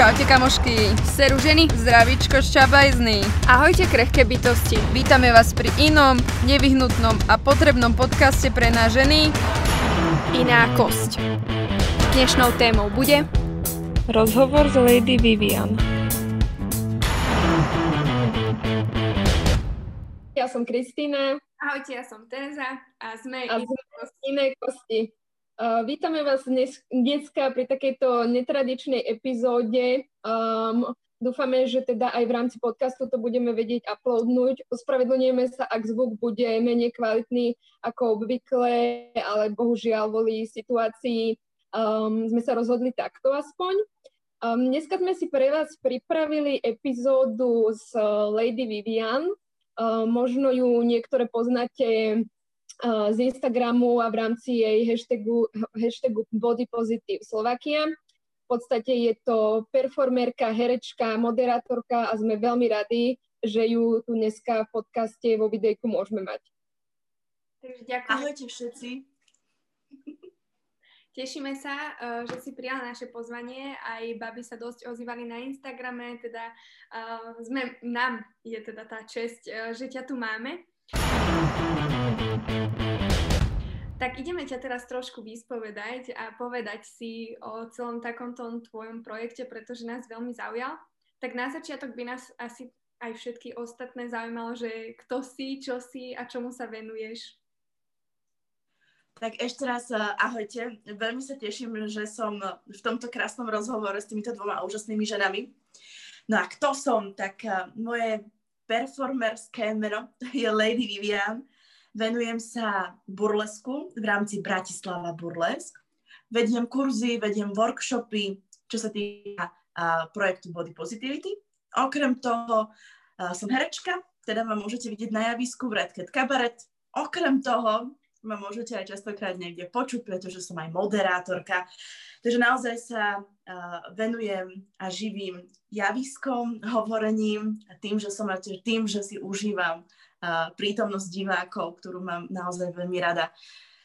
Čaute kamošky, seru ženy, zdravíčko šťabajzný. Ahojte krehké bytosti. Vítame vás pri inom, nevyhnutnom a potrebnom podcaste pre nás ženy Iná kosť. Dnešnou témou bude Rozhovor s Lady Vivian. Ja som Kristýna. Ahojte, ja som Teresa a sme, a sme iné kosti. Uh, vítame vás dnes, dneska pri takejto netradičnej epizóde. Um, dúfame, že teda aj v rámci podcastu to budeme vedieť uploadnúť. Ospravedlňujeme sa, ak zvuk bude menej kvalitný ako obvykle, ale bohužiaľ volí situácii um, sme sa rozhodli takto aspoň. Um, dneska sme si pre vás pripravili epizódu s Lady Vivian. Uh, možno ju niektoré poznáte z Instagramu a v rámci jej hashtagu, hashtagu Body Positive Slovakia. V podstate je to performerka, herečka, moderátorka a sme veľmi radi, že ju tu dneska v podcaste vo videjku môžeme mať. Takže ďakujem. Ahojte všetci. Tešíme sa, uh, že si prijala naše pozvanie. Aj baby sa dosť ozývali na Instagrame, teda uh, sme, nám je teda tá čest, uh, že ťa tu máme. Tak ideme ťa teraz trošku vyspovedať a povedať si o celom takomto tvojom projekte, pretože nás veľmi zaujal. Tak na začiatok by nás asi aj všetky ostatné zaujímalo, že kto si, čo si a čomu sa venuješ. Tak ešte raz eh, ahojte. Veľmi sa teším, že som v tomto krásnom rozhovore s týmito dvoma úžasnými ženami. No a kto som? Tak eh, moje performerské meno je Lady Vivian Venujem sa burlesku v rámci Bratislava Burlesk. Vediem kurzy, vediem workshopy, čo sa týka uh, projektu Body Positivity. Okrem toho uh, som herečka, teda ma môžete vidieť na javisku v Red Cat Cabaret. Okrem toho ma môžete aj častokrát niekde počuť, pretože som aj moderátorka. Takže naozaj sa venujem a živím javiskom, hovorením tým, že som tým, že si užívam prítomnosť divákov, ktorú mám naozaj veľmi rada.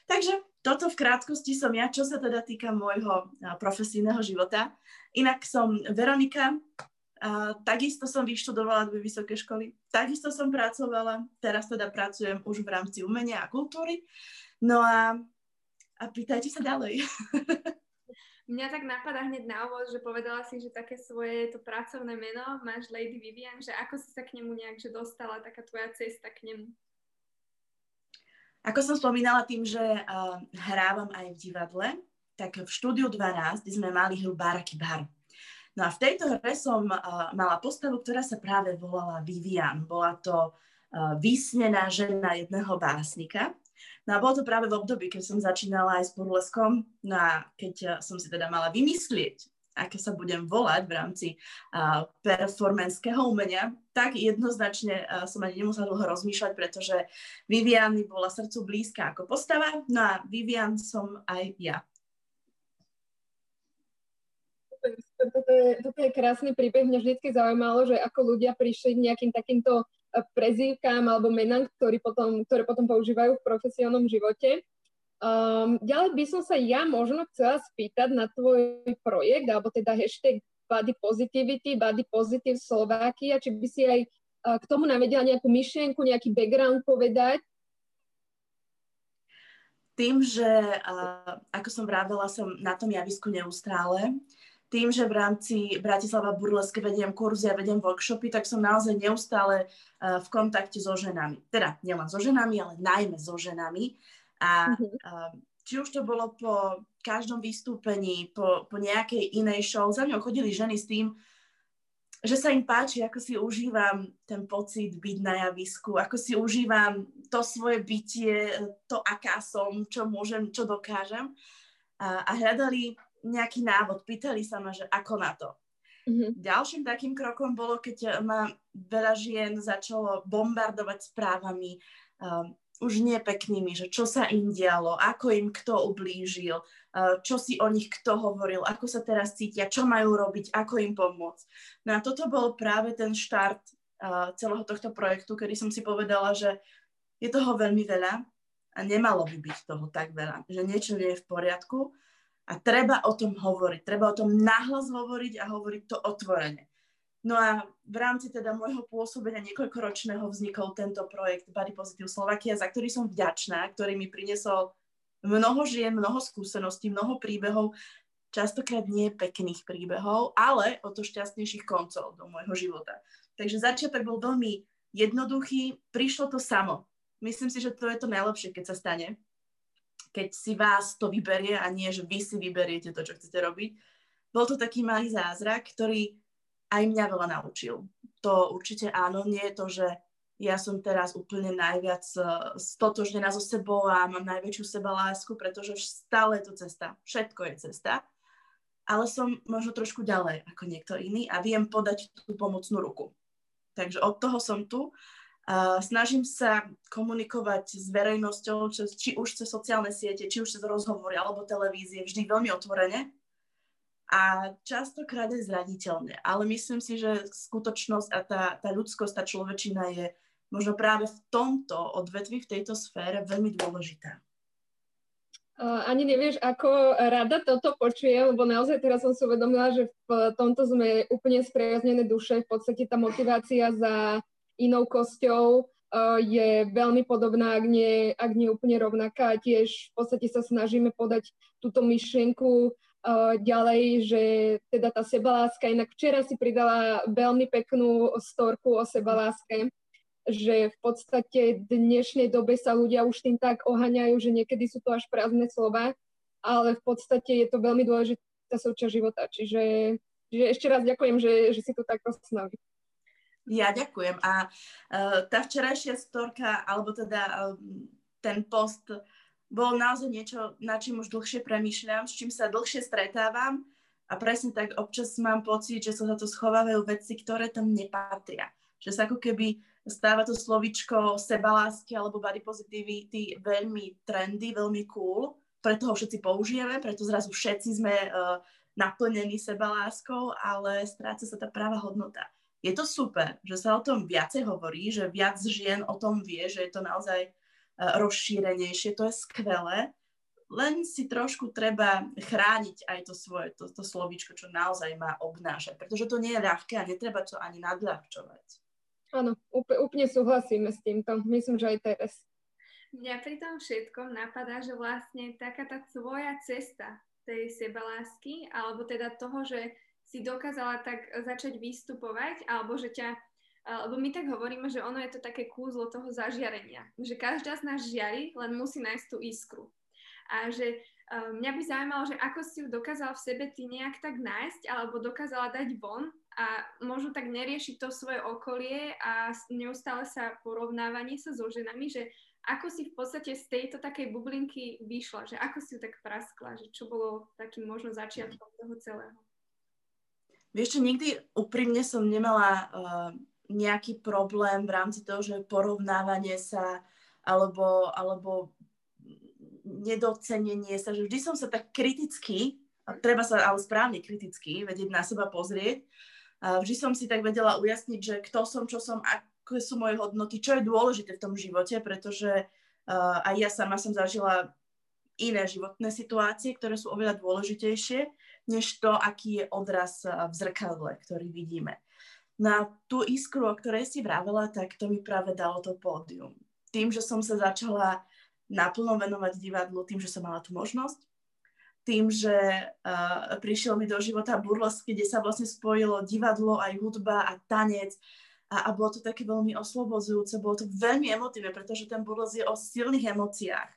Takže toto v krátkosti som ja, čo sa teda týka môjho profesijného života. Inak som Veronika, a takisto som vyštudovala dve vysoké školy, takisto som pracovala, teraz teda pracujem už v rámci umenia a kultúry. No a, a pýtajte sa ďalej. Mňa tak napadá hneď na ovod, že povedala si, že také svoje to pracovné meno máš Lady Vivian, že ako si sa k nemu nejak že dostala, taká tvoja cesta k nemu? Ako som spomínala tým, že uh, hrávam aj v divadle, tak v štúdiu 12 sme mali hru Baraky Bar. No a v tejto hre som uh, mala postavu, ktorá sa práve volala Vivian. Bola to uh, vysnená žena jedného básnika, No a bolo to práve v období, keď som začínala aj s burleskom. No a keď som si teda mala vymyslieť, aké sa budem volať v rámci uh, performanského umenia, tak jednoznačne uh, som ani nemusela dlho rozmýšľať, pretože Vivian mi bola srdcu blízka ako postava, no a Vivian som aj ja. Toto je, toto je krásny príbeh. Mňa vždy zaujímalo, že ako ľudia prišli nejakým takýmto prezývkám alebo menám, ktoré potom, ktoré potom používajú v profesionálnom živote. Um, ďalej by som sa ja možno chcela spýtať na tvoj projekt, alebo teda hashtag Body Positivity, Body Positive Slovakia, či by si aj uh, k tomu navedela nejakú myšlienku, nejaký background povedať? Tým, že uh, ako som vravela, som na tom javisku neustále, tým, že v rámci Bratislava Burleske vediem kurzy a vediem workshopy, tak som naozaj neustále uh, v kontakte so ženami. Teda nielen so ženami, ale najmä so ženami. A uh, či už to bolo po každom vystúpení, po, po nejakej inej show, za mňou chodili ženy s tým, že sa im páči, ako si užívam ten pocit byť na javisku, ako si užívam to svoje bytie, to, aká som, čo môžem, čo dokážem. A, a hľadali nejaký návod, pýtali sa ma, že ako na to. Mm-hmm. Ďalším takým krokom bolo, keď ma veľa žien začalo bombardovať správami, um, už nepeknými, že čo sa im dialo, ako im kto ublížil, uh, čo si o nich kto hovoril, ako sa teraz cítia, čo majú robiť, ako im pomôcť. No a toto bol práve ten štart uh, celého tohto projektu, kedy som si povedala, že je toho veľmi veľa a nemalo by byť toho tak veľa, že niečo nie je v poriadku A treba o tom hovoriť, treba o tom nahlas hovoriť a hovoriť to otvorene. No a v rámci teda môjho pôsobenia niekoľkoročného vznikol tento projekt Body Positive Slovakia, za ktorý som vďačná, ktorý mi priniesol mnoho žien, mnoho skúseností, mnoho príbehov, častokrát nie pekných príbehov, ale o to šťastnejších koncov do môjho života. Takže začiatok bol veľmi jednoduchý, prišlo to samo. Myslím si, že to je to najlepšie, keď sa stane. Keď si vás to vyberie a nie, že vy si vyberiete to, čo chcete robiť. Bol to taký malý zázrak, ktorý aj mňa veľa naučil. To určite áno, nie je to, že ja som teraz úplne najviac e, stotožnená so sebou a mám najväčšiu seba lásku, pretože stále je to cesta. Všetko je cesta. Ale som možno trošku ďalej ako niekto iný a viem podať tú pomocnú ruku. Takže od toho som tu. Snažím sa komunikovať s verejnosťou, či, už cez sociálne siete, či už cez rozhovory alebo televízie, vždy veľmi otvorene a častokrát je zraniteľné. Ale myslím si, že skutočnosť a tá, tá ľudskosť, tá človečina je možno práve v tomto odvetvi, v tejto sfére veľmi dôležitá. Ani nevieš, ako rada toto počujem, lebo naozaj teraz som si uvedomila, že v tomto sme úplne spriaznené duše. V podstate tá motivácia za inou kosťou uh, je veľmi podobná, ak nie, ak nie úplne rovnaká. Tiež v podstate sa snažíme podať túto myšlienku ďalej, že teda tá sebaláska, inak včera si pridala veľmi peknú storku o sebaláske, že v podstate v dnešnej dobe sa ľudia už tým tak ohaňajú, že niekedy sú to až prázdne slova, ale v podstate je to veľmi dôležitá súčasť života. Čiže, čiže ešte raz ďakujem, že, že si to takto snaží. Ja ďakujem. A uh, tá včerajšia storka, alebo teda uh, ten post bolo naozaj niečo, na čím už dlhšie premýšľam, s čím sa dlhšie stretávam a presne tak občas mám pocit, že sa za to schovávajú veci, ktoré tam nepatria. Že sa ako keby stáva to slovičko sebalásky alebo body positivity veľmi trendy, veľmi cool, preto ho všetci použijeme, preto zrazu všetci sme uh, naplnení sebaláskou, ale stráca sa tá práva hodnota. Je to super, že sa o tom viacej hovorí, že viac žien o tom vie, že je to naozaj rozšírenejšie, to je skvelé, len si trošku treba chrániť aj to svoje, to, to slovíčko, čo naozaj má obnášať, pretože to nie je ľahké a netreba to ani nadľahčovať. Áno, úplne, úplne súhlasíme s týmto. Myslím, že aj teraz. Mňa pri tom všetkom napadá, že vlastne taká tá tvoja cesta tej sebalásky, alebo teda toho, že si dokázala tak začať vystupovať, alebo že ťa lebo my tak hovoríme, že ono je to také kúzlo toho zažiarenia, že každá z nás žiari, len musí nájsť tú iskru. A že uh, mňa by zaujímalo, že ako si ju dokázala v sebe ty nejak tak nájsť, alebo dokázala dať von a možno tak neriešiť to svoje okolie a neustále sa porovnávanie sa so ženami, že ako si v podstate z tejto takej bublinky vyšla, že ako si ju tak praskla, že čo bolo takým možno začiatkom toho celého. Vieš čo, nikdy úprimne som nemala uh, nejaký problém v rámci toho, že porovnávanie sa alebo, alebo nedocenenie sa, že vždy som sa tak kriticky, treba sa ale správne kriticky vedieť na seba pozrieť, a vždy som si tak vedela ujasniť, že kto som, čo som, aké sú moje hodnoty, čo je dôležité v tom živote, pretože uh, aj ja sama som zažila iné životné situácie, ktoré sú oveľa dôležitejšie, než to, aký je odraz v zrkadle, ktorý vidíme na tú iskru, o ktorej si vravela, tak to mi práve dalo to pódium. Tým, že som sa začala naplno venovať divadlu, tým, že som mala tú možnosť, tým, že uh, prišiel mi do života burlesk, kde sa vlastne spojilo divadlo, aj hudba a tanec a, a bolo to také veľmi oslobozujúce, bolo to veľmi emotívne, pretože ten burlesk je o silných emóciách.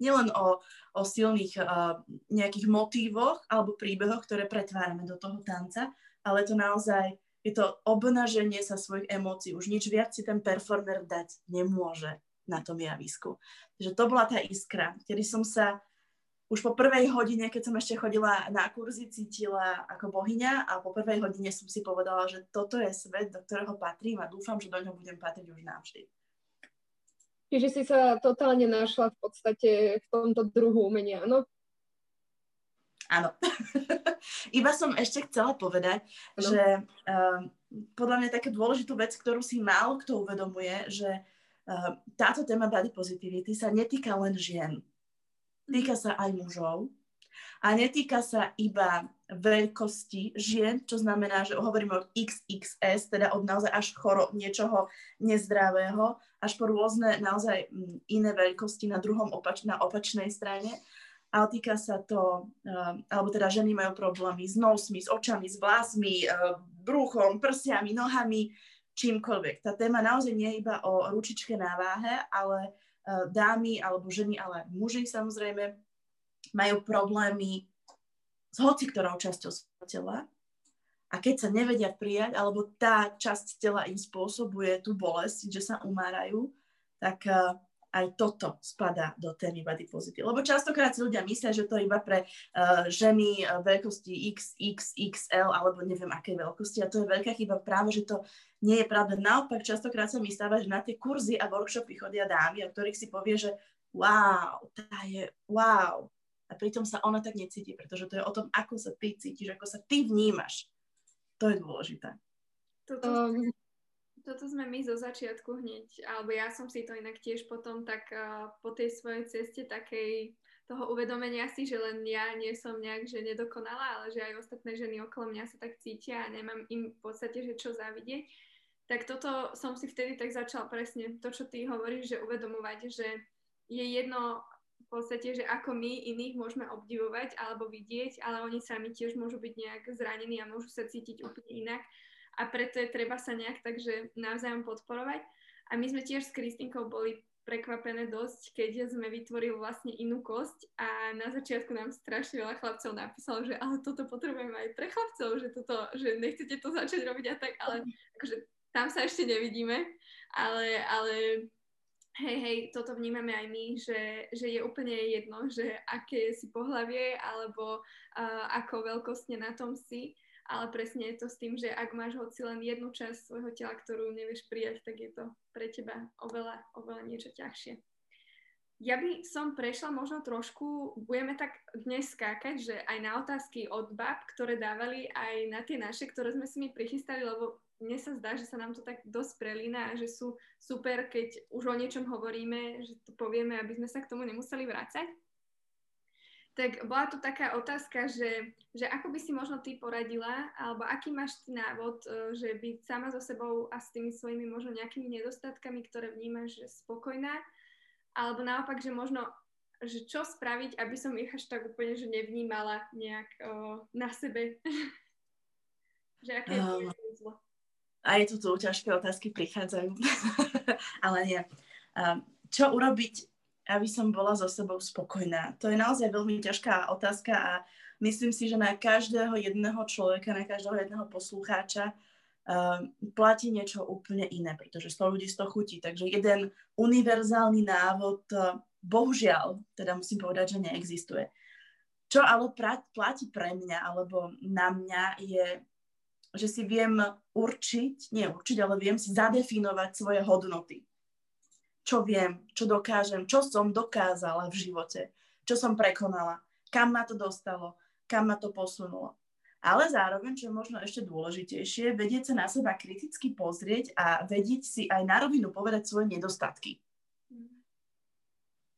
Nielen o, o silných uh, nejakých motívoch alebo príbehoch, ktoré pretvárame do toho tanca, ale to naozaj je to obnaženie sa svojich emócií. Už nič viac si ten performer dať nemôže na tom javisku. Takže to bola tá iskra, kedy som sa už po prvej hodine, keď som ešte chodila na kurzy, cítila ako bohyňa a po prvej hodine som si povedala, že toto je svet, do ktorého patrím a dúfam, že do ňoho budem patriť už navždy. Čiže si sa totálne našla v podstate v tomto druhu umenia, áno? Áno. Iba som ešte chcela povedať, ano. že uh, podľa mňa taká dôležitú vec, ktorú si málo kto uvedomuje, že uh, táto téma body positivity sa netýka len žien. Týka sa aj mužov, A netýka sa iba veľkosti žien, čo znamená, že hovoríme od XXS, teda od naozaj až choro, niečoho nezdravého, až po rôzne naozaj mm, iné veľkosti na druhom opač, na opačnej strane. Ale týka sa to, uh, alebo teda ženy majú problémy s nosmi, s očami, s vlasmi, uh, bruchom, prsiami, nohami, čímkoľvek. Tá téma naozaj nie je iba o ručičke na váhe, ale uh, dámy alebo ženy, ale muži samozrejme majú problémy s hoci ktorou časťou svojho tela a keď sa nevedia prijať, alebo tá časť tela im spôsobuje tú bolesť, že sa umárajú, tak uh, aj toto spadá do témy body positive. Lebo častokrát si ľudia myslia, že to je iba pre uh, ženy uh, veľkosti XXXL alebo neviem aké veľkosti a to je veľká chyba práve, že to nie je pravda. Naopak častokrát sa mi stáva, že na tie kurzy a workshopy chodia dámy, o ktorých si povie, že wow, tá je wow, a pritom sa ona tak necíti, pretože to je o tom, ako sa ty cítiš, ako sa ty vnímaš. To je dôležité. Toto, um, toto sme my zo začiatku hneď, alebo ja som si to inak tiež potom tak uh, po tej svojej ceste takej toho uvedomenia si, že len ja nie som nejak, že nedokonalá, ale že aj ostatné ženy okolo mňa sa tak cítia a nemám im v podstate, že čo závidieť. Tak toto som si vtedy tak začala presne to, čo ty hovoríš, že uvedomovať, že je jedno, podstate, že ako my iných môžeme obdivovať alebo vidieť, ale oni sami tiež môžu byť nejak zranení a môžu sa cítiť úplne inak a preto je treba sa nejak takže navzájom podporovať. A my sme tiež s Kristinkou boli prekvapené dosť, keď sme vytvorili vlastne inú kosť a na začiatku nám strašne veľa chlapcov napísalo, že ale toto potrebujeme aj pre chlapcov, že, toto, že nechcete to začať robiť a tak, ale akože tam sa ešte nevidíme, ale, ale hej, hej, toto vnímame aj my, že, že je úplne jedno, že aké si pohlavie alebo uh, ako veľkostne na tom si, ale presne je to s tým, že ak máš hoci len jednu časť svojho tela, ktorú nevieš prijať, tak je to pre teba oveľa, oveľa niečo ťažšie. Ja by som prešla možno trošku, budeme tak dnes skákať, že aj na otázky od bab, ktoré dávali, aj na tie naše, ktoré sme si mi prichystali, lebo mne sa zdá, že sa nám to tak dosť prelína a že sú super, keď už o niečom hovoríme, že to povieme, aby sme sa k tomu nemuseli vrácať. Tak bola tu taká otázka, že, že ako by si možno ty poradila, alebo aký máš ty návod, e, že byť sama so sebou a s tými svojimi možno nejakými nedostatkami, ktoré vnímaš, že spokojná, alebo naopak, že možno že čo spraviť, aby som ich až tak úplne, že nevnímala nejak o, na sebe. že aké je uh, zlo aj tu, ťažké otázky prichádzajú. Ale nie. Čo urobiť, aby som bola so sebou spokojná? To je naozaj veľmi ťažká otázka a myslím si, že na každého jedného človeka, na každého jedného poslucháča platí niečo úplne iné, pretože 100 ľudí 100 chutí. Takže jeden univerzálny návod, bohužiaľ, teda musím povedať, že neexistuje. Čo ale platí pre mňa alebo na mňa je že si viem určiť, nie určiť, ale viem si zadefinovať svoje hodnoty. Čo viem, čo dokážem, čo som dokázala v živote, čo som prekonala, kam ma to dostalo, kam ma to posunulo. Ale zároveň, čo je možno ešte dôležitejšie, vedieť sa na seba kriticky pozrieť a vedieť si aj na rovinu povedať svoje nedostatky.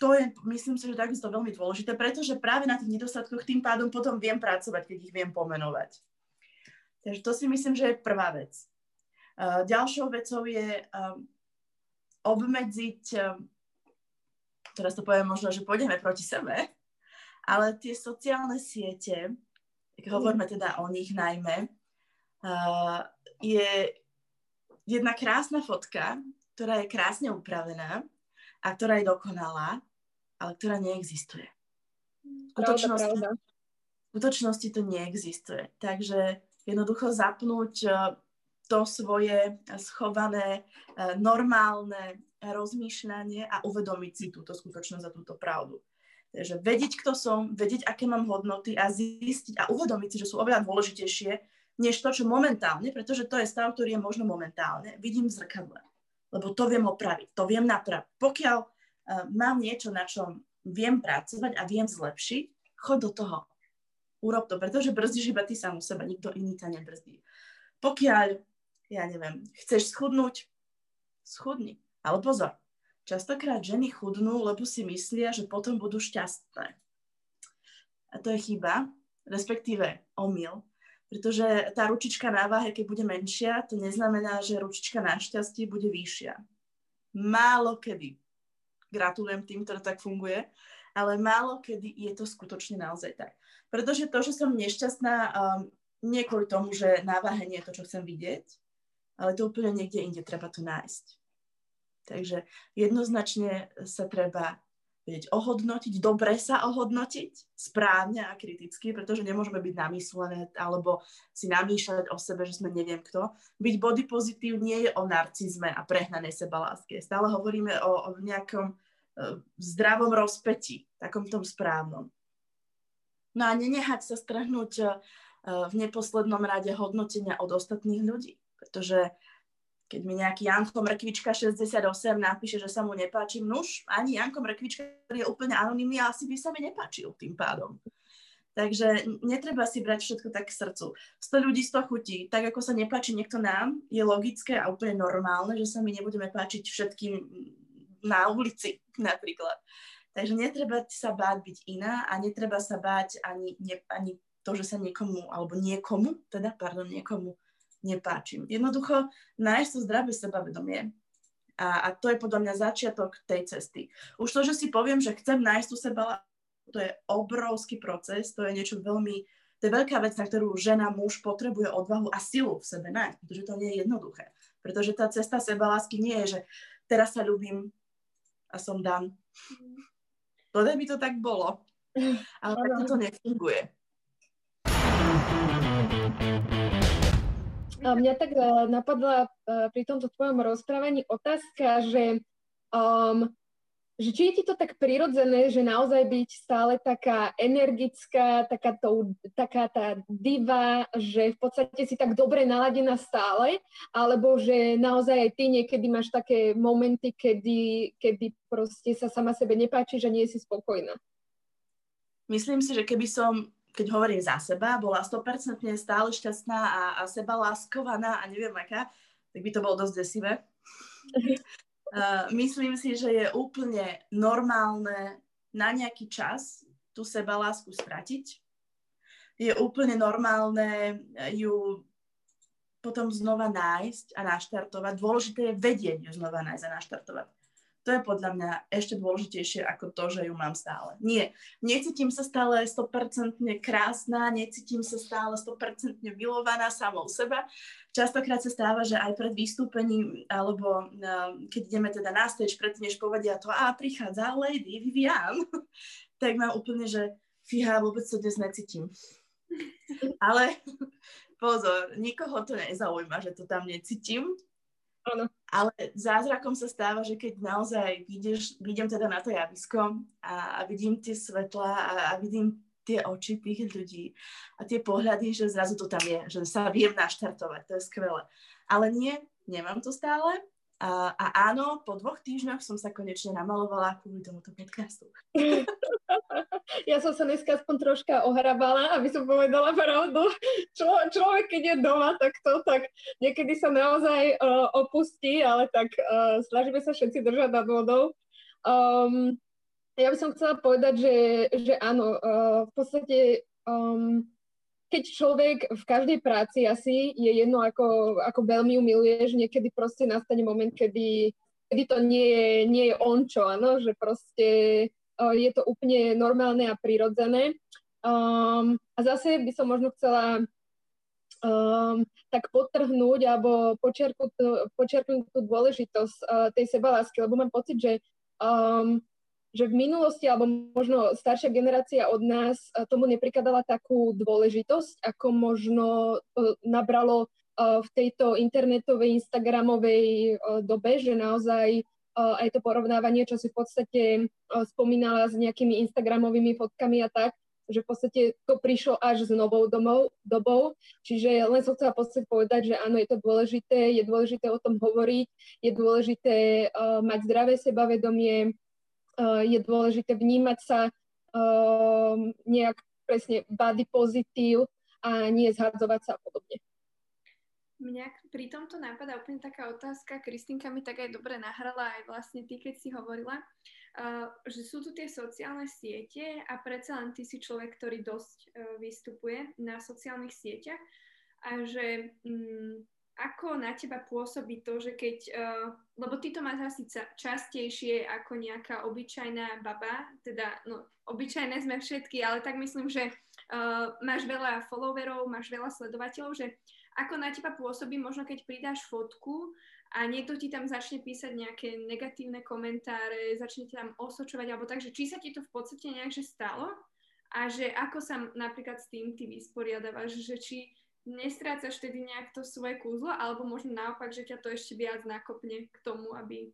To je, myslím si, že takisto veľmi dôležité, pretože práve na tých nedostatkoch tým pádom potom viem pracovať, keď ich viem pomenovať. Takže to si myslím, že je prvá vec. Ďalšou vecou je obmedziť, teraz to poviem možno, že pôjdeme proti sebe, ale tie sociálne siete, tak hovoríme teda o nich najmä, je jedna krásna fotka, ktorá je krásne upravená a ktorá je dokonalá, ale ktorá neexistuje. V skutočnosti, v skutočnosti to neexistuje. Takže jednoducho zapnúť e, to svoje schované, e, normálne rozmýšľanie a uvedomiť si túto skutočnosť a túto pravdu. Takže vedieť, kto som, vedieť, aké mám hodnoty a zistiť a uvedomiť si, že sú oveľa dôležitejšie, než to, čo momentálne, pretože to je stav, ktorý je možno momentálne, vidím v zrkadle. Lebo to viem opraviť, to viem napraviť. Pokiaľ uh, mám niečo, na čom viem pracovať a viem zlepšiť, chod do toho urob to, pretože brzdíš iba ty sám seba, nikto iný ťa nebrzdí. Pokiaľ, ja neviem, chceš schudnúť, schudni. Ale pozor, častokrát ženy chudnú, lebo si myslia, že potom budú šťastné. A to je chyba, respektíve omyl, pretože tá ručička na váhe, keď bude menšia, to neznamená, že ručička na šťastie bude vyššia. Málo kedy. Gratulujem tým, ktoré tak funguje, ale málo kedy je to skutočne naozaj tak. Pretože to, že som nešťastná, um, nie kvôli tomu, že na váhe nie je to, čo chcem vidieť, ale to úplne niekde inde treba to nájsť. Takže jednoznačne sa treba vedieť ohodnotiť, dobre sa ohodnotiť, správne a kriticky, pretože nemôžeme byť namyslené alebo si namýšľať o sebe, že sme neviem kto. Byť body pozitív nie je o narcizme a prehnanej sebaláske. Stále hovoríme o, o nejakom zdravom rozpeti, takom tom správnom. No a nenehať sa strhnúť uh, v neposlednom rade hodnotenia od ostatných ľudí, pretože keď mi nejaký Janko Mrkvička 68 napíše, že sa mu nepáči, nuž, ani Janko Mrkvička, ktorý je úplne anonimný, asi by sa mi nepáčil tým pádom. Takže netreba si brať všetko tak k srdcu. 100 ľudí, 100 chutí. Tak ako sa nepáči niekto nám, je logické a úplne normálne, že sa my nebudeme páčiť všetkým na ulici napríklad. Takže netreba sa báť byť iná a netreba sa báť ani, ne, ani to, že sa niekomu, alebo niekomu, teda, pardon, niekomu nepáčim. Jednoducho nájsť to zdravé sebavedomie. A, a to je podľa mňa začiatok tej cesty. Už to, že si poviem, že chcem nájsť tú seba, to je obrovský proces, to je niečo veľmi, to je veľká vec, na ktorú žena, muž potrebuje odvahu a silu v sebe nájsť, pretože to nie je jednoduché. Pretože tá cesta sebalásky nie je, že teraz sa ľúbim a som dan. Podľa by to tak bolo. Ale tak to nefunguje. Mňa tak e, napadla e, pri tomto tvojom rozprávaní otázka, že, um, že či je ti to tak prirodzené, že naozaj byť stále taká energická, taká, to, taká tá diva, že v podstate si tak dobre naladená stále, alebo že naozaj aj ty niekedy máš také momenty, kedy, kedy proste sa sama sebe nepáči, že nie si spokojná. Myslím si, že keby som keď hovorím za seba, bola 100% stále šťastná a, a seba láskovaná a neviem aká, tak by to bolo dosť desivé. uh, myslím si, že je úplne normálne na nejaký čas tú seba lásku stratiť. Je úplne normálne ju potom znova nájsť a naštartovať. Dôležité je vedieť ju znova nájsť a naštartovať. To je podľa mňa ešte dôležitejšie ako to, že ju mám stále. Nie, necítim sa stále 100% krásna, necítim sa stále 100% milovaná samou seba. Častokrát sa stáva, že aj pred vystúpením, alebo uh, keď ideme teda na stage, predtým než povedia to, a prichádza Lady Vivian, tak mám úplne, že fíha, vôbec to dnes necítim. Ale pozor, nikoho to nezaujíma, že to tam necítim, Áno. Ale zázrakom sa stáva, že keď naozaj vidíš, vidím teda na to javisko a, a vidím tie svetla a, a vidím tie oči tých ľudí a tie pohľady, že zrazu to tam je, že sa viem naštartovať, to je skvelé. Ale nie, nemám to stále a, áno, po dvoch týždňoch som sa konečne namalovala kvôli tomuto podcastu. ja som sa dneska aspoň troška ohrabala, aby som povedala pravdu. Člo, človek, keď je doma, tak to tak niekedy sa naozaj uh, opustí, ale tak uh, snažíme sa všetci držať nad vodou. Um, ja by som chcela povedať, že, že áno, uh, v podstate um, keď človek v každej práci asi je jedno, ako, ako veľmi ju miluješ, niekedy proste nastane moment, kedy, kedy to nie je, nie je on čo, ano? že proste uh, je to úplne normálne a prirodzené. Um, a zase by som možno chcela um, tak potrhnúť alebo počiarknúť, počiarknúť tú dôležitosť uh, tej sebalásky, lebo mám pocit, že um, že v minulosti, alebo možno staršia generácia od nás e, tomu neprikladala takú dôležitosť, ako možno e, nabralo e, v tejto internetovej, instagramovej dobe, že naozaj aj to porovnávanie, čo si v podstate spomínala s nejakými instagramovými fotkami a tak, že v podstate to prišlo až s novou domov, dobou. Čiže len som chcela v podstate povedať, že áno, je to dôležité, je dôležité o tom hovoriť, je dôležité uh, mať zdravé sebavedomie, je dôležité vnímať sa um, nejak presne body pozitív a nie zhadzovať sa a podobne. Mňa pri tomto napadá úplne taká otázka, Kristinka mi tak aj dobre nahrala aj vlastne ty, keď si hovorila, uh, že sú tu tie sociálne siete a predsa len ty si človek, ktorý dosť uh, vystupuje na sociálnych sieťach a že um, ako na teba pôsobí to, že keď, uh, lebo ty to máš asi častejšie ako nejaká obyčajná baba, teda no, obyčajné sme všetky, ale tak myslím, že uh, máš veľa followerov, máš veľa sledovateľov, že ako na teba pôsobí, možno keď pridáš fotku a niekto ti tam začne písať nejaké negatívne komentáre, začne ti tam osočovať, alebo tak, že či sa ti to v podstate nejak stalo? A že ako sa napríklad s tým ty vysporiadavaš, že či nestrácaš tedy nejak to svoje kúzlo, alebo možno naopak, že ťa to ešte viac nakopne k tomu, aby...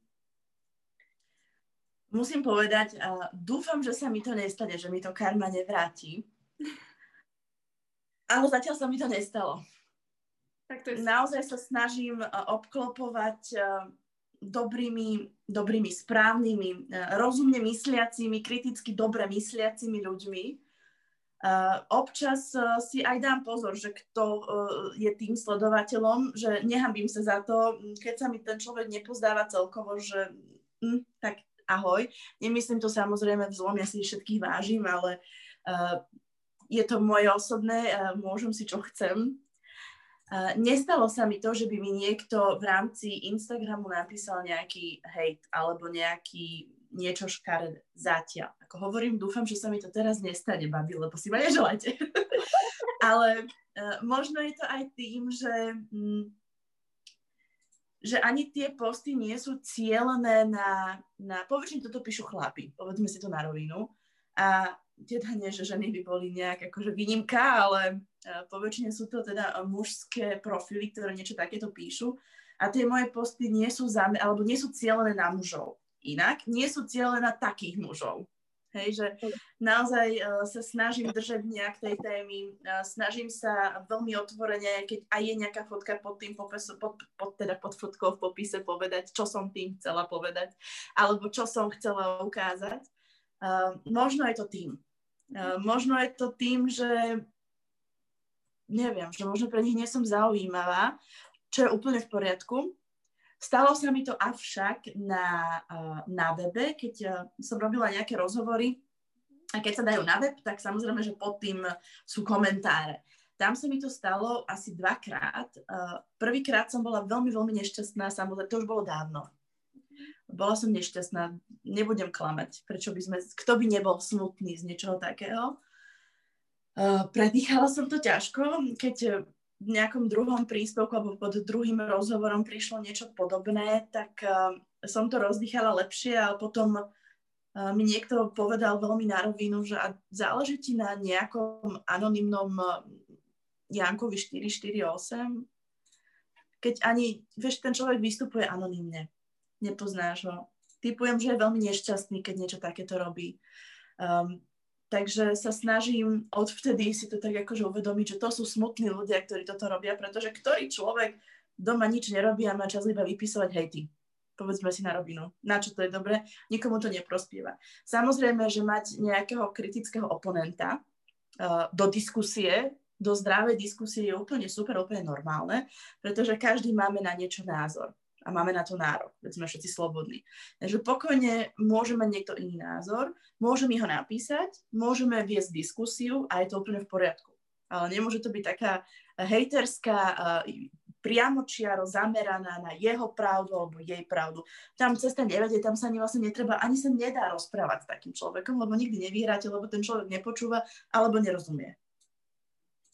Musím povedať, uh, dúfam, že sa mi to nestane, že mi to karma nevráti. Ale zatiaľ sa mi to nestalo. Tak to je... Naozaj sa snažím eh, obklopovať eh, dobrými, dobrými, správnymi, eh, rozumne mysliacimi, kriticky dobre mysliacimi ľuďmi. Občas si aj dám pozor, že kto je tým sledovateľom, že nehambím sa za to, keď sa mi ten človek nepozdáva celkovo, že hm, tak ahoj. Nemyslím to samozrejme v zlom, ja si všetkých vážim, ale je to moje osobné, môžem si čo chcem, nestalo sa mi to, že by mi niekto v rámci Instagramu napísal nejaký hate alebo nejaký niečo škaredé zatiaľ. Ako hovorím, dúfam, že sa mi to teraz nestane, babi, lebo si ma neželáte. Ale uh, možno je to aj tým, že, mm, že ani tie posty nie sú cieľené na, na poväčšine toto píšu chlapi, povedzme si to na rovinu. A teda nie, že ženy by boli nejak akože výnimka, ale uh, poväčšine sú to teda mužské profily, ktoré niečo takéto píšu. A tie moje posty nie sú, zame, alebo nie sú cieľené na mužov. Inak nie sú cieľené na takých mužov. Hej, že naozaj uh, sa snažím držať nejak tej témy, uh, snažím sa veľmi otvorene, keď aj je nejaká fotka pod tým popisom, pod, pod, teda pod fotkou v popise povedať, čo som tým chcela povedať, alebo čo som chcela ukázať. Uh, možno je to tým. Uh, možno je to tým, že neviem, že možno pre nich nie som zaujímavá, čo je úplne v poriadku. Stalo sa mi to avšak na, na webe, keď som robila nejaké rozhovory a keď sa dajú na web, tak samozrejme, že pod tým sú komentáre. Tam sa mi to stalo asi dvakrát. Prvýkrát som bola veľmi, veľmi nešťastná, samozrejme, to už bolo dávno bola som nešťastná, nebudem klamať, prečo by sme, kto by nebol smutný z niečoho takého. Predýchala som to ťažko, keď nejakom druhom príspevku alebo pod druhým rozhovorom prišlo niečo podobné, tak uh, som to rozdýchala lepšie a potom uh, mi niekto povedal veľmi na rovinu, že záleží ti na nejakom anonimnom Jankovi 448, keď ani, vieš, ten človek vystupuje anonymne nepoznáš ho. Typujem, že je veľmi nešťastný, keď niečo takéto robí. Um, takže sa snažím odvtedy si to tak akože uvedomiť, že to sú smutní ľudia, ktorí toto robia, pretože ktorý človek doma nič nerobí a má čas iba vypisovať hejty. Povedzme si na rovinu. Na čo to je dobre? Nikomu to neprospieva. Samozrejme, že mať nejakého kritického oponenta uh, do diskusie, do zdravej diskusie je úplne super, úplne normálne, pretože každý máme na niečo názor a máme na to nárok, veď sme všetci slobodní. Takže pokojne môžeme mať niekto iný názor, môžeme ho napísať, môžeme viesť diskusiu a je to úplne v poriadku. Ale nemôže to byť taká hejterská, priamočiaro zameraná na jeho pravdu alebo jej pravdu. Tam cesta nevedie, tam sa ani vlastne netreba, ani sa nedá rozprávať s takým človekom, lebo nikdy nevyhráte, lebo ten človek nepočúva alebo nerozumie.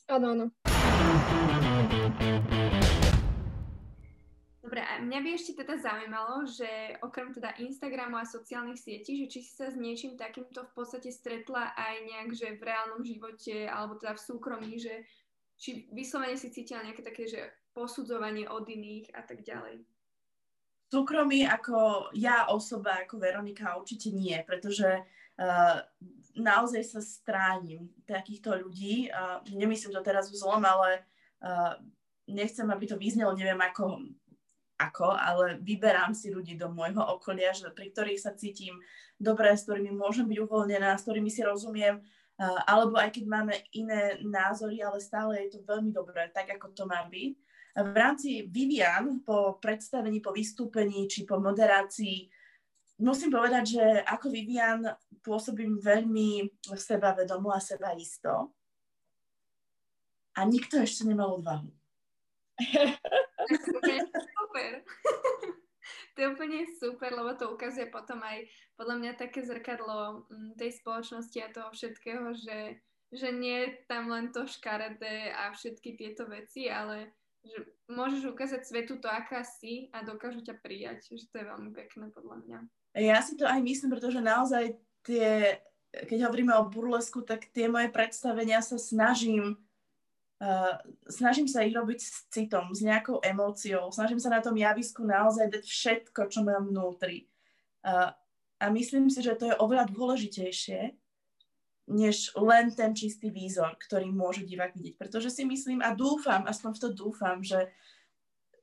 Áno, áno. Dobre, a mňa by ešte teda zaujímalo, že okrem teda Instagramu a sociálnych sietí, že či si sa s niečím takýmto v podstate stretla aj nejak, že v reálnom živote alebo teda v súkromí, že či vyslovene si cítila nejaké také, že posudzovanie od iných a tak ďalej. Súkromí ako ja osoba, ako Veronika určite nie, pretože uh, naozaj sa stránim takýchto ľudí. Uh, nemyslím to teraz v zlom, ale uh, nechcem, aby to vyznelo, neviem ako ako, ale vyberám si ľudí do môjho okolia, že, pri ktorých sa cítim dobre, s ktorými môžem byť uvoľnená, s ktorými si rozumiem Uh, alebo aj keď máme iné názory, ale stále je to veľmi dobré, tak ako to má byť. V rámci Vivian po predstavení, po vystúpení či po moderácii musím povedať, že ako Vivian pôsobím veľmi sebavedomo a seba isto. A nikto ešte nemal odvahu. Super. to je úplne super, lebo to ukazuje potom aj podľa mňa také zrkadlo mm, tej spoločnosti a toho všetkého, že, že nie je tam len to škaredé a všetky tieto veci, ale že môžeš ukázať svetu to, aká si a dokážu ťa prijať, že to je veľmi pekné podľa mňa. Ja si to aj myslím, pretože naozaj tie, keď hovoríme o burlesku, tak tie moje predstavenia sa snažím Uh, snažím sa ich robiť s citom, s nejakou emóciou, snažím sa na tom javisku naozaj dať všetko, čo mám vnútri. Uh, a myslím si, že to je oveľa dôležitejšie, než len ten čistý výzor, ktorý môže divák vidieť. Pretože si myslím a dúfam, aspoň v to dúfam, že,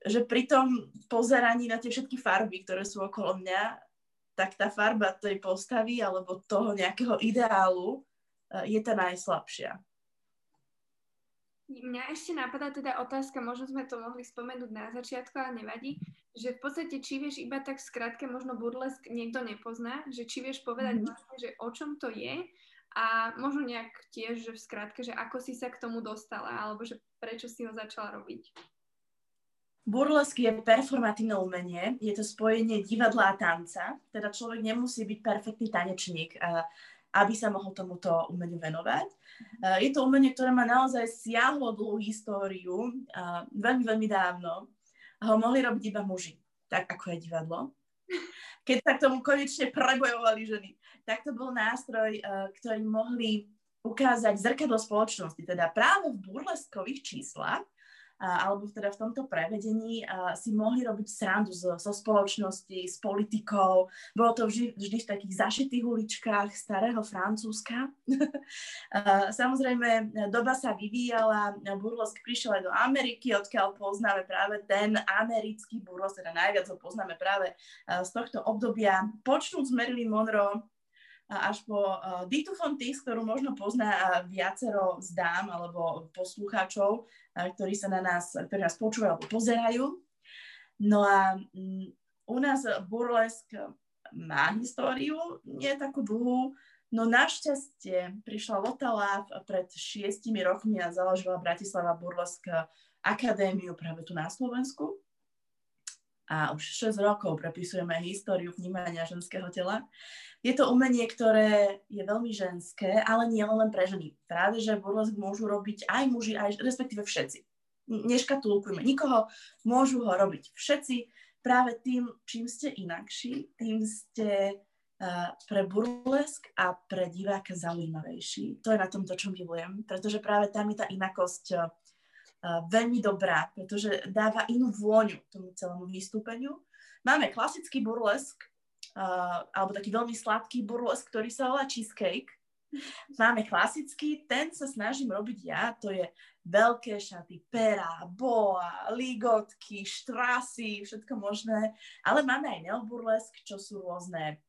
že pri tom pozeraní na tie všetky farby, ktoré sú okolo mňa, tak tá farba tej postavy alebo toho nejakého ideálu uh, je tá najslabšia. Mňa ešte napadá teda otázka, možno sme to mohli spomenúť na začiatku, ale nevadí, že v podstate či vieš iba tak skrátke, možno burlesk niekto nepozná, že či vieš povedať mm-hmm. vlastne, že o čom to je a možno nejak tiež, že v skratke, že ako si sa k tomu dostala, alebo že prečo si ho začala robiť. Burlesk je performatívne umenie, je to spojenie divadla a tanca, teda človek nemusí byť perfektný tanečník, aby sa mohol tomuto umeniu venovať. Uh, je to umenie, ktoré má naozaj siahlo dlhú históriu, uh, veľmi, veľmi dávno. A ho mohli robiť iba muži, tak ako je divadlo. Keď sa k tomu konečne prebojovali ženy, tak to bol nástroj, uh, ktorý mohli ukázať zrkadlo spoločnosti. Teda práve v burleskových číslach alebo teda v tomto prevedení si mohli robiť srandu zo, zo spoločnosti, s politikou. Bolo to vždy, vždy v takých zašitých uličkách starého Francúzska. Samozrejme, doba sa vyvíjala, burlesk prišiel aj do Ameriky, odkiaľ poznáme práve ten americký burlesk, teda najviac ho poznáme práve z tohto obdobia. Počnúť s Marilyn Monroe, až po uh, Ditu Fontis, ktorú možno pozná viacero z dám alebo poslucháčov, uh, ktorí sa na nás, ktorí nás počúvajú alebo pozerajú. No a um, u nás burlesk má históriu, nie takú dlhú, no našťastie prišla Lota Láv pred šiestimi rokmi a založila Bratislava Burlesk akadémiu práve tu na Slovensku. A už 6 rokov prepisujeme históriu vnímania ženského tela. Je to umenie, ktoré je veľmi ženské, ale nie len pre ženy. Práve, že burlesk môžu robiť aj muži, aj, respektíve všetci. Neškatulkujme nikoho, môžu ho robiť všetci. Práve tým, čím ste inakší, tým ste uh, pre burlesk a pre diváka zaujímavejší. To je na tom to, čo milujem, pretože práve tam je tá inakosť uh, veľmi dobrá, pretože dáva inú vôňu tomu celému vystúpeniu. Máme klasický burlesk, uh, alebo taký veľmi sladký burlesk, ktorý sa volá cheesecake. Máme klasický, ten sa snažím robiť ja, to je veľké šaty, pera, boa, ligotky, štrasy, všetko možné, ale máme aj neoburlesk, čo sú rôzne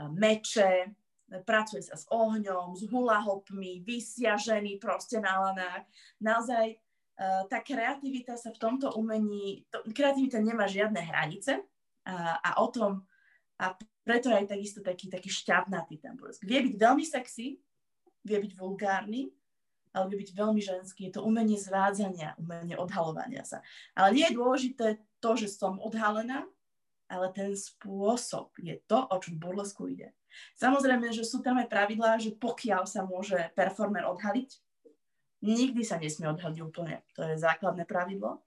meče, pracuje sa s ohňom, s hulahopmi, vysia proste na lanách. Naozaj tá kreativita sa v tomto umení, to, kreativita nemá žiadne hranice uh, a o tom a preto je aj takisto taký, taký šťavnatý ten burlesk. Vie byť veľmi sexy, vie byť vulgárny, ale vie byť veľmi ženský. Je to umenie zvádzania, umenie odhalovania sa. Ale nie je dôležité to, že som odhalená, ale ten spôsob je to, o čom burlesku ide. Samozrejme, že sú tam aj pravidlá, že pokiaľ sa môže performer odhaliť, nikdy sa nesmie odhaliť úplne. To je základné pravidlo.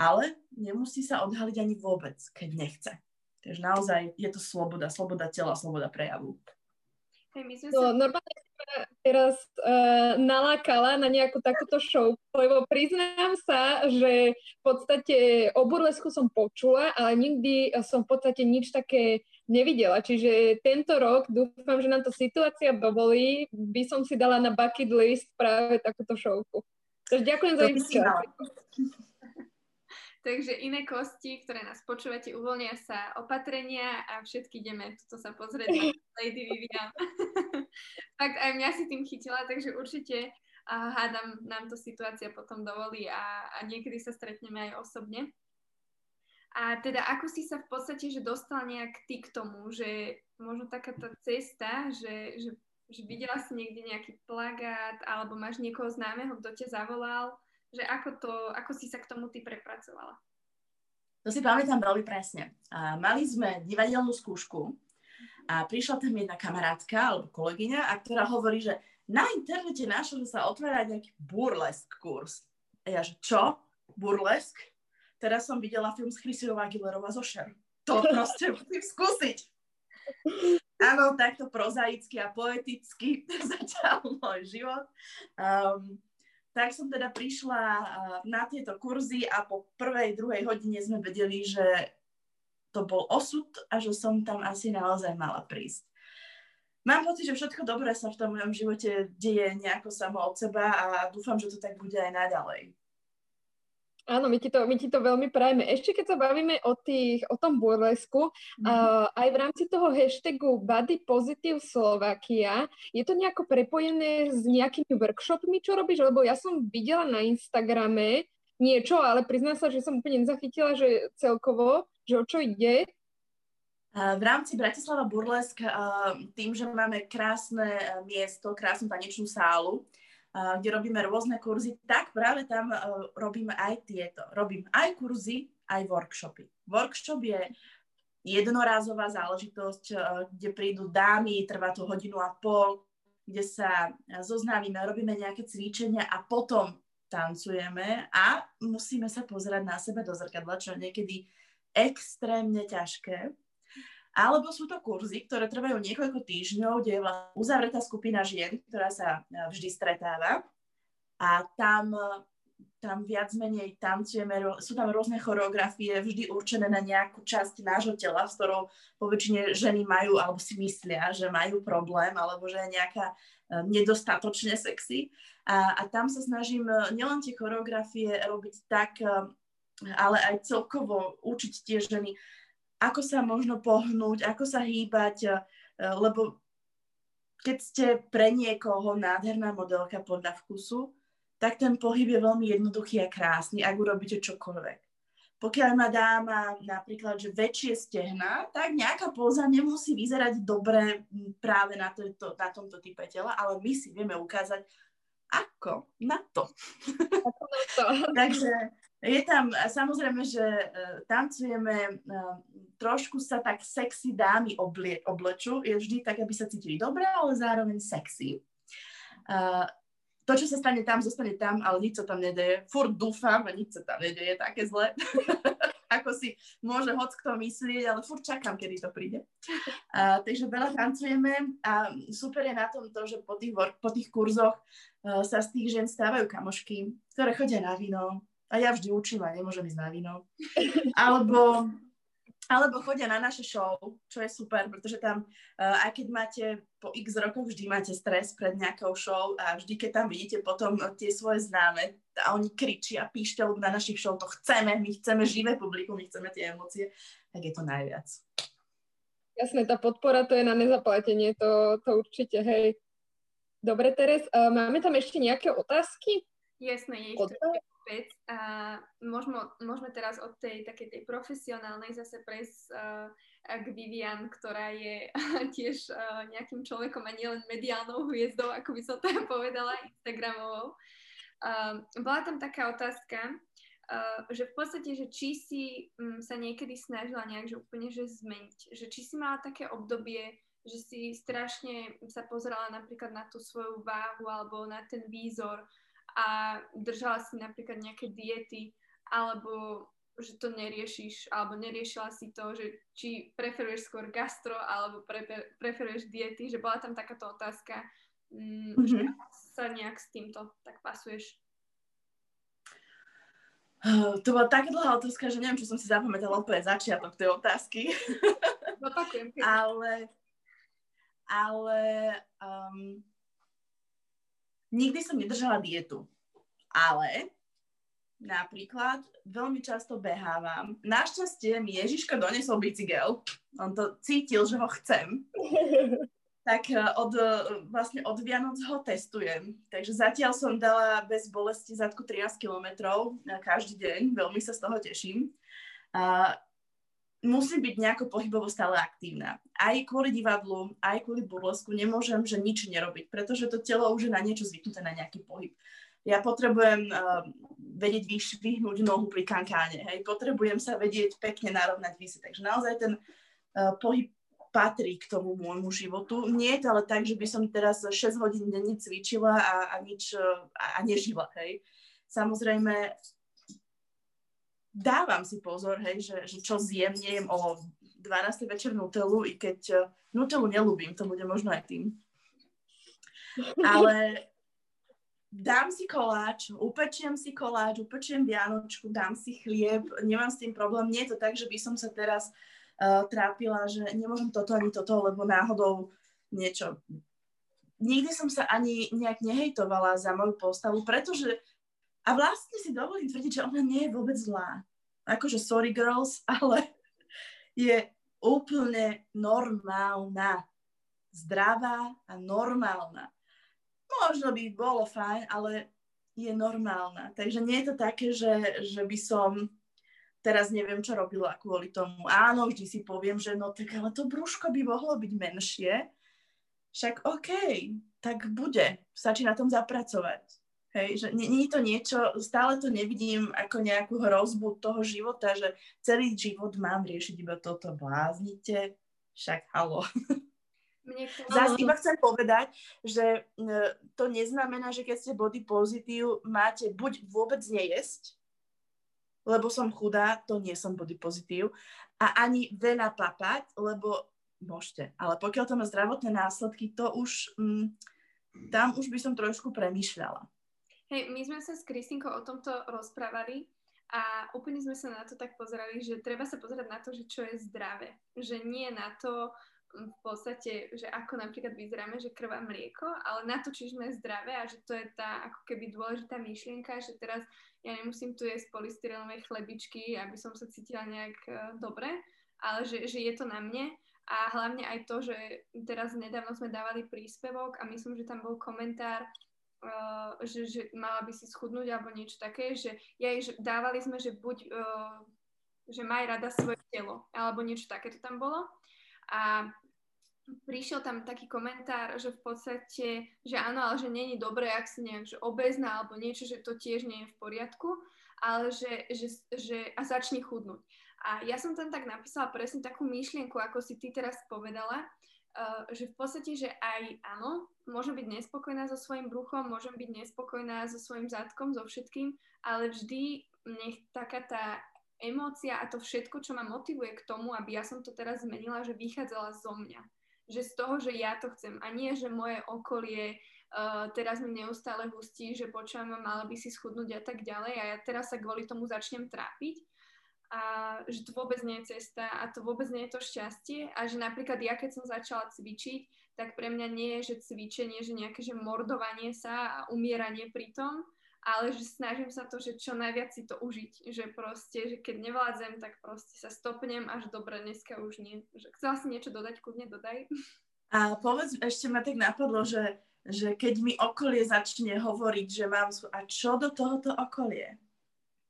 Ale nemusí sa odhaliť ani vôbec, keď nechce. Takže naozaj je to sloboda, sloboda tela, sloboda prejavu. Hey, my sme no, sa... Normálne teraz uh, nalákala na nejakú takúto show, lebo priznám sa, že v podstate o burlesku som počula, ale nikdy som v podstate nič také nevidela. Čiže tento rok dúfam, že nám to situácia dovolí, by som si dala na bucket list práve takúto showku. Takže ďakujem za inšpiráciu. Takže iné kosti, ktoré nás počúvate, uvoľnia sa opatrenia a všetky ideme tuto sa pozrieť na Lady Vivian. Fakt aj mňa si tým chytila, takže určite a hádam, nám to situácia potom dovolí a, a niekedy sa stretneme aj osobne. A teda ako si sa v podstate, že dostal nejak ty k tomu, že možno taká tá cesta, že, že, že videla si niekde nejaký plagát alebo máš niekoho známeho, kto ťa zavolal, že ako, to, ako si sa k tomu ty prepracovala? To si pamätám veľmi presne. Mali sme divadelnú skúšku a prišla tam jedna kamarátka alebo kolegyňa, a ktorá hovorí, že na internete našlo, že sa otvára nejaký burlesk kurz. A ja, že čo? Burlesk? Teraz som videla film s Christinou Aguilerová zo Cher. To proste musím skúsiť. Áno, takto prozaicky a poeticky začal môj život. Um, tak som teda prišla na tieto kurzy a po prvej, druhej hodine sme vedeli, že to bol osud a že som tam asi naozaj mala prísť. Mám pocit, že všetko dobré sa v tom mojom živote deje nejako samo od seba a dúfam, že to tak bude aj naďalej. Áno, my ti, to, my ti to veľmi prajeme. Ešte keď sa bavíme o, tých, o tom burlesku, mm. uh, aj v rámci toho hashtagu Body Positive Slovakia, je to nejako prepojené s nejakými workshopmi, čo robíš? Lebo ja som videla na Instagrame niečo, ale priznám sa, že som úplne nezachytila, že celkovo, že o čo ide. V rámci Bratislava Burlesk, tým, že máme krásne miesto, krásnu tanečnú sálu, kde robíme rôzne kurzy, tak práve tam robíme aj tieto. Robím aj kurzy, aj workshopy. Workshop je jednorázová záležitosť, kde prídu dámy, trvá to hodinu a pol, kde sa zoznámime, robíme nejaké cvičenia a potom tancujeme a musíme sa pozerať na seba do zrkadla, čo niekedy extrémne ťažké. Alebo sú to kurzy, ktoré trvajú niekoľko týždňov, kde je vlastne uzavretá skupina žien, ktorá sa e, vždy stretáva. A tam, e, tam viac menej tancujeme, sú tam rôzne choreografie, vždy určené na nejakú časť nášho tela, s ktorou poväčšine ženy majú, alebo si myslia, že majú problém, alebo že je nejaká e, nedostatočne sexy. A, a tam sa snažím nielen tie choreografie robiť tak, ale aj celkovo učiť tie ženy, ako sa možno pohnúť, ako sa hýbať, e, lebo keď ste pre niekoho nádherná modelka podľa vkusu, tak ten pohyb je veľmi jednoduchý a krásny, ak urobíte čokoľvek. Pokiaľ má dáma napríklad, že väčšie stehna, tak nejaká póza nemusí vyzerať dobre práve na, to, na tomto type tela, ale my si vieme ukázať, ako na to. Na to. Takže je tam, samozrejme, že uh, tancujeme, uh, trošku sa tak sexy dámy oblie, oblečú, je vždy tak, aby sa cítili dobre, ale zároveň sexy. Uh, to, čo sa stane tam, zostane tam, ale nič sa tam nedeje. Furt dúfam a nič sa tam nedeje také zle. ako si môže hoc kto myslieť, ale furt čakám, kedy to príde. Uh, takže veľa tancujeme a super je na tom to, že po tých, po tých kurzoch uh, sa z tých žien stávajú kamošky, ktoré chodia na víno, a ja vždy učím a nemôžem ísť na víno. Alebo, alebo chodia na naše show, čo je super, pretože tam, uh, aj keď máte po x rokoch, vždy máte stres pred nejakou show a vždy, keď tam vidíte potom tie svoje známe a oni kričia, píšte, lebo na našich show to chceme, my chceme živé publikum, my chceme tie emócie, tak je to najviac. Jasné, tá podpora to je na nezaplatenie, to, to určite, hej. Dobre, Teres, uh, máme tam ešte nejaké otázky? Jasné, je ešte vec a môžeme, môžeme teraz od tej takej tej profesionálnej zase prejsť uh, k Vivian, ktorá je tiež uh, nejakým človekom a nielen mediálnou hviezdou, ako by som to povedala, Instagramovou. Uh, bola tam taká otázka, uh, že v podstate, že či si um, sa niekedy snažila nejak, že úplne, že zmeniť, že či si mala také obdobie, že si strašne sa pozerala napríklad na tú svoju váhu alebo na ten výzor, a držala si napríklad nejaké diety, alebo že to neriešiš, alebo neriešila si to, že či preferuješ skôr gastro, alebo pre, preferuješ diety, že bola tam takáto otázka, mm, mm-hmm. že sa nejak s týmto tak pasuješ. To bola taká dlhá otázka, že neviem, či som si zapamätala úplne začiatok tej otázky. Opakujem. ale ale um, nikdy som nedržala dietu. Ale napríklad veľmi často behávam. Našťastie mi Ježiško donesol bicykel. On to cítil, že ho chcem. tak e, od, e, vlastne od Vianoc ho testujem. Takže zatiaľ som dala bez bolesti zadku 13 kilometrov každý deň. Veľmi sa z toho teším. Musím byť nejako pohybovo stále aktívna. Aj kvôli divadlu, aj kvôli burlesku nemôžem, že nič nerobiť, pretože to telo už je na niečo zvyknuté, na nejaký pohyb ja potrebujem uh, vedieť vyšvihnúť nohu pri kankáne, hej, potrebujem sa vedieť pekne narovnať vysy, takže naozaj ten uh, pohyb patrí k tomu môjmu životu. Nie je to ale tak, že by som teraz 6 hodín denne cvičila a, a nič a, a nežila, hej. Samozrejme, dávam si pozor, hej, že, že čo zjem, nejem o 12. večer Nutellu, i keď Nutellu nelúbim, to bude možno aj tým. Ale dám si koláč, upečiem si koláč, upečiem vianočku, dám si chlieb, nemám s tým problém. Nie je to tak, že by som sa teraz uh, trápila, že nemôžem toto ani toto, lebo náhodou niečo. Nikdy som sa ani nejak nehejtovala za moju postavu, pretože a vlastne si dovolím tvrdiť, že ona nie je vôbec zlá. Akože sorry girls, ale je úplne normálna. Zdravá a normálna možno by bolo fajn, ale je normálna. Takže nie je to také, že, že by som teraz neviem, čo robila kvôli tomu. Áno, vždy si poviem, že no tak ale to brúško by mohlo byť menšie. Však OK, tak bude. Stačí na tom zapracovať. Hej, že nie, je to niečo, stále to nevidím ako nejakú hrozbu toho života, že celý život mám riešiť iba toto. Bláznite? Však halo. Zas iba chcem povedať, že to neznamená, že keď ste body pozitív, máte buď vôbec nejesť, lebo som chudá, to nie som body pozitív, a ani veľa papať, lebo môžete. Ale pokiaľ to má zdravotné následky, to už, mm, tam už by som trošku premýšľala. Hej, my sme sa s Kristinkou o tomto rozprávali a úplne sme sa na to tak pozerali, že treba sa pozerať na to, že čo je zdravé. Že nie na to, v podstate, že ako napríklad vyzeráme, že krv a mlieko, ale na to, či sme zdravé a že to je tá ako keby dôležitá myšlienka, že teraz ja nemusím tu jesť polystyrolové chlebičky, aby som sa cítila nejak uh, dobre, ale že, že je to na mne a hlavne aj to, že teraz nedávno sme dávali príspevok a myslím, že tam bol komentár, uh, že, že mala by si schudnúť alebo niečo také, že, ja, že dávali sme, že buď, uh, že maj rada svoje telo, alebo niečo také to tam bolo. A prišiel tam taký komentár, že v podstate, že áno, ale že není dobré, ak si nejak že obezná alebo niečo, že to tiež nie je v poriadku, ale že, že, že a začni chudnúť. A ja som tam tak napísala presne takú myšlienku, ako si ty teraz povedala, že v podstate, že aj áno, môžem byť nespokojná so svojím bruchom, môžem byť nespokojná so svojím zadkom, so všetkým, ale vždy nech taká tá emócia a to všetko, čo ma motivuje k tomu, aby ja som to teraz zmenila, že vychádzala zo mňa. Že z toho, že ja to chcem a nie, že moje okolie uh, teraz mi neustále hustí, že počujem, mala by si schudnúť a tak ďalej a ja teraz sa kvôli tomu začnem trápiť a že to vôbec nie je cesta a to vôbec nie je to šťastie a že napríklad ja keď som začala cvičiť, tak pre mňa nie je, že cvičenie, že nejaké že mordovanie sa a umieranie pri tom, ale že snažím sa to, že čo najviac si to užiť, že proste, že keď nevládzem, tak proste sa stopnem až dobre, dneska už nie. Že chcela si niečo dodať, kľudne dodaj. A povedz, ešte ma tak napadlo, že, že keď mi okolie začne hovoriť, že mám... A čo do tohoto okolie?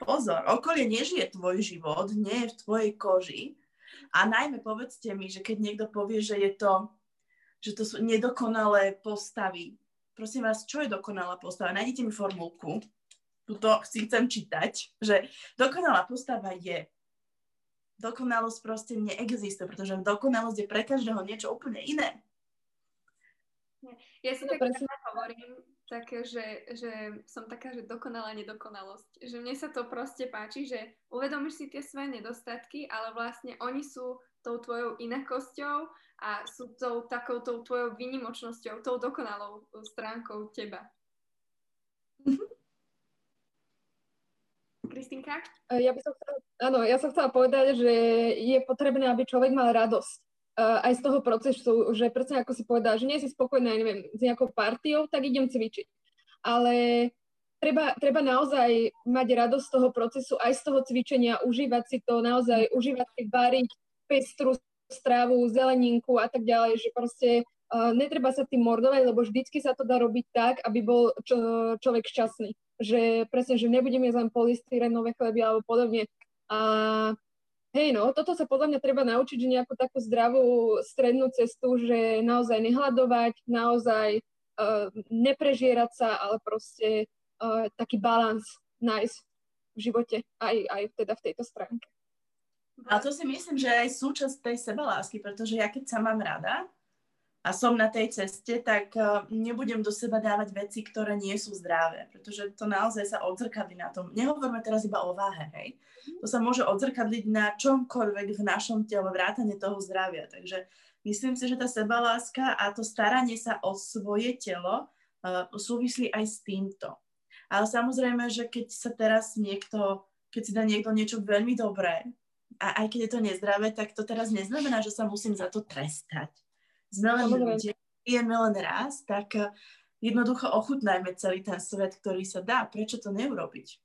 Pozor, okolie nežije tvoj život, nie je v tvojej koži. A najmä povedzte mi, že keď niekto povie, že je to, že to sú nedokonalé postavy, prosím vás, čo je dokonalá postava? Nájdete mi formulku, tuto si chcem čítať, že dokonalá postava je. Dokonalosť proste neexistuje, pretože dokonalosť je pre každého niečo úplne iné. Ja si tak hovorím, také, že, že som taká, že dokonalá nedokonalosť. Že mne sa to proste páči, že uvedomíš si tie svoje nedostatky, ale vlastne oni sú tou tvojou inakosťou a sú tou takou tou tvojou výnimočnosťou, tou dokonalou stránkou teba. Kristinka? E, ja by som chcela, áno, ja som chcela povedať, že je potrebné, aby človek mal radosť uh, aj z toho procesu, že presne ako si povedala, že nie si spokojná, neviem, s nejakou partiou, tak idem cvičiť. Ale treba, treba naozaj mať radosť z toho procesu, aj z toho cvičenia, užívať si to, naozaj užívať si variť pestru stravu, zeleninku a tak ďalej, že proste uh, netreba sa tým mordovať, lebo vždycky sa to dá robiť tak, aby bol čo, človek šťastný. Že presne, že nebudem jesť len polystyrenové chleby alebo podobne. A hej no, toto sa podľa mňa treba naučiť, že nejakú takú zdravú strednú cestu, že naozaj nehľadovať, naozaj uh, neprežierať sa, ale proste uh, taký balans nájsť v živote, aj, aj teda v tejto stránke. A to si myslím, že aj súčasť tej sebalásky, pretože ja keď sa mám rada a som na tej ceste, tak uh, nebudem do seba dávať veci, ktoré nie sú zdravé, pretože to naozaj sa odzrkadlí na tom. Nehovorme teraz iba o váhe, hej. To sa môže odzrkadliť na čomkoľvek v našom tele, vrátane toho zdravia. Takže myslím si, že tá sebaláska a to staranie sa o svoje telo uh, súvislí aj s týmto. Ale samozrejme, že keď sa teraz niekto, keď si dá niekto niečo veľmi dobré, a aj keď je to nezdravé, tak to teraz neznamená, že sa musím za to trestať. Sme len ľudia, jeme len raz, tak eh, jednoducho ochutnajme celý ten svet, ktorý sa dá. Prečo to neurobiť?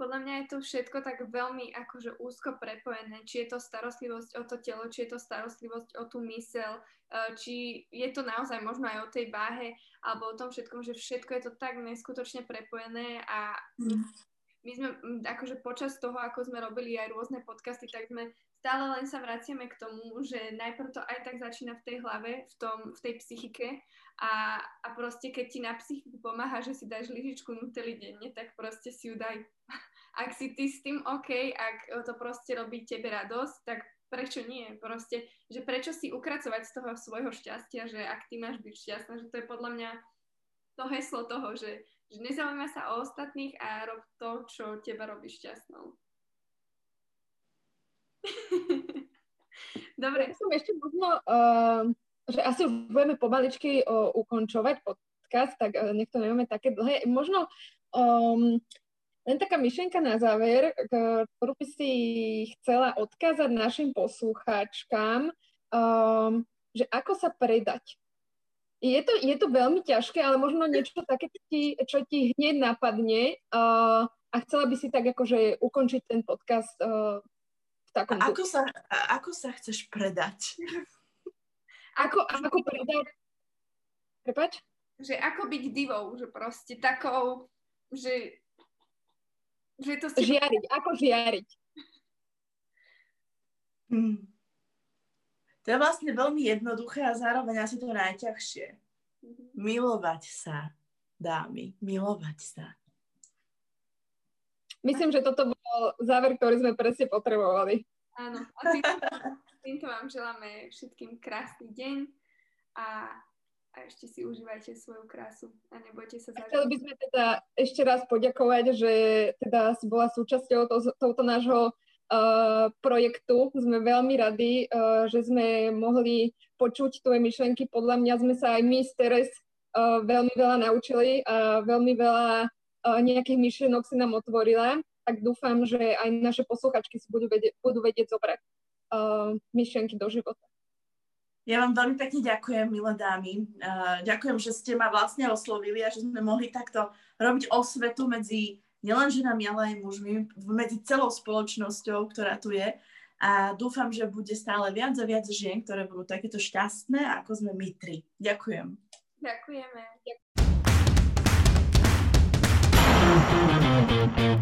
Podľa mňa je to všetko tak veľmi akože úzko prepojené. Či je to starostlivosť o to telo, či je to starostlivosť o tú mysel, eh, či je to naozaj možno aj o tej váhe, alebo o tom všetkom, že všetko je to tak neskutočne prepojené a mm my sme akože počas toho, ako sme robili aj rôzne podcasty, tak sme stále len sa vraciame k tomu, že najprv to aj tak začína v tej hlave, v, tom, v tej psychike a, a proste keď ti na psychiku pomáha, že si dáš lyžičku nutely denne, tak proste si ju daj. Ak si ty s tým OK, ak to proste robí tebe radosť, tak prečo nie? Proste, že prečo si ukracovať z toho svojho šťastia, že ak ty máš byť šťastná, že to je podľa mňa to heslo toho, že že nezaujíma sa o ostatných a rob to, čo teba robí šťastnou. Dobre. Ja som ešte možno, uh, že asi už budeme pomaličky uh, ukončovať podcast, tak uh, nech to nemáme také dlhé. Možno um, len taká myšlienka na záver, ktorú by si chcela odkázať našim poslucháčkám, um, že ako sa predať je to, je to veľmi ťažké, ale možno niečo také, čo ti, hneď napadne uh, a chcela by si tak akože ukončiť ten podcast uh, v takom... A ako sa, a ako sa chceš predať? ako, ako predať? Prepač? Že ako byť divou, že proste takou, že, že to... Si... Žiariť, ako žiariť. Hmm. To je vlastne veľmi jednoduché a zároveň asi to najťažšie. Mm-hmm. Milovať sa, dámy, milovať sa. Myslím, že toto bol záver, ktorý sme presne potrebovali. Áno. A týmto, týmto vám želáme všetkým krásny deň a, a ešte si užívajte svoju krásu a nebojte sa zažiť. Chceli by sme teda ešte raz poďakovať, že teda si bola súčasťou to, tohto nášho uh, projektu. Sme veľmi radi, uh, že sme mohli počuť tvoje myšlenky. Podľa mňa sme sa aj my z Teres uh, veľmi veľa naučili a veľmi veľa uh, nejakých myšlienok si nám otvorila. Tak dúfam, že aj naše posluchačky si budú vedieť, budú vedieť zobrať uh, myšlienky do života. Ja vám veľmi pekne ďakujem, milé dámy. Uh, ďakujem, že ste ma vlastne oslovili a že sme mohli takto robiť osvetu medzi nielen ženami, ale aj mužmi, medzi celou spoločnosťou, ktorá tu je. A dúfam, že bude stále viac a viac žien, ktoré budú takéto šťastné, ako sme my tri. Ďakujem. Ďakujeme. Ďakujem.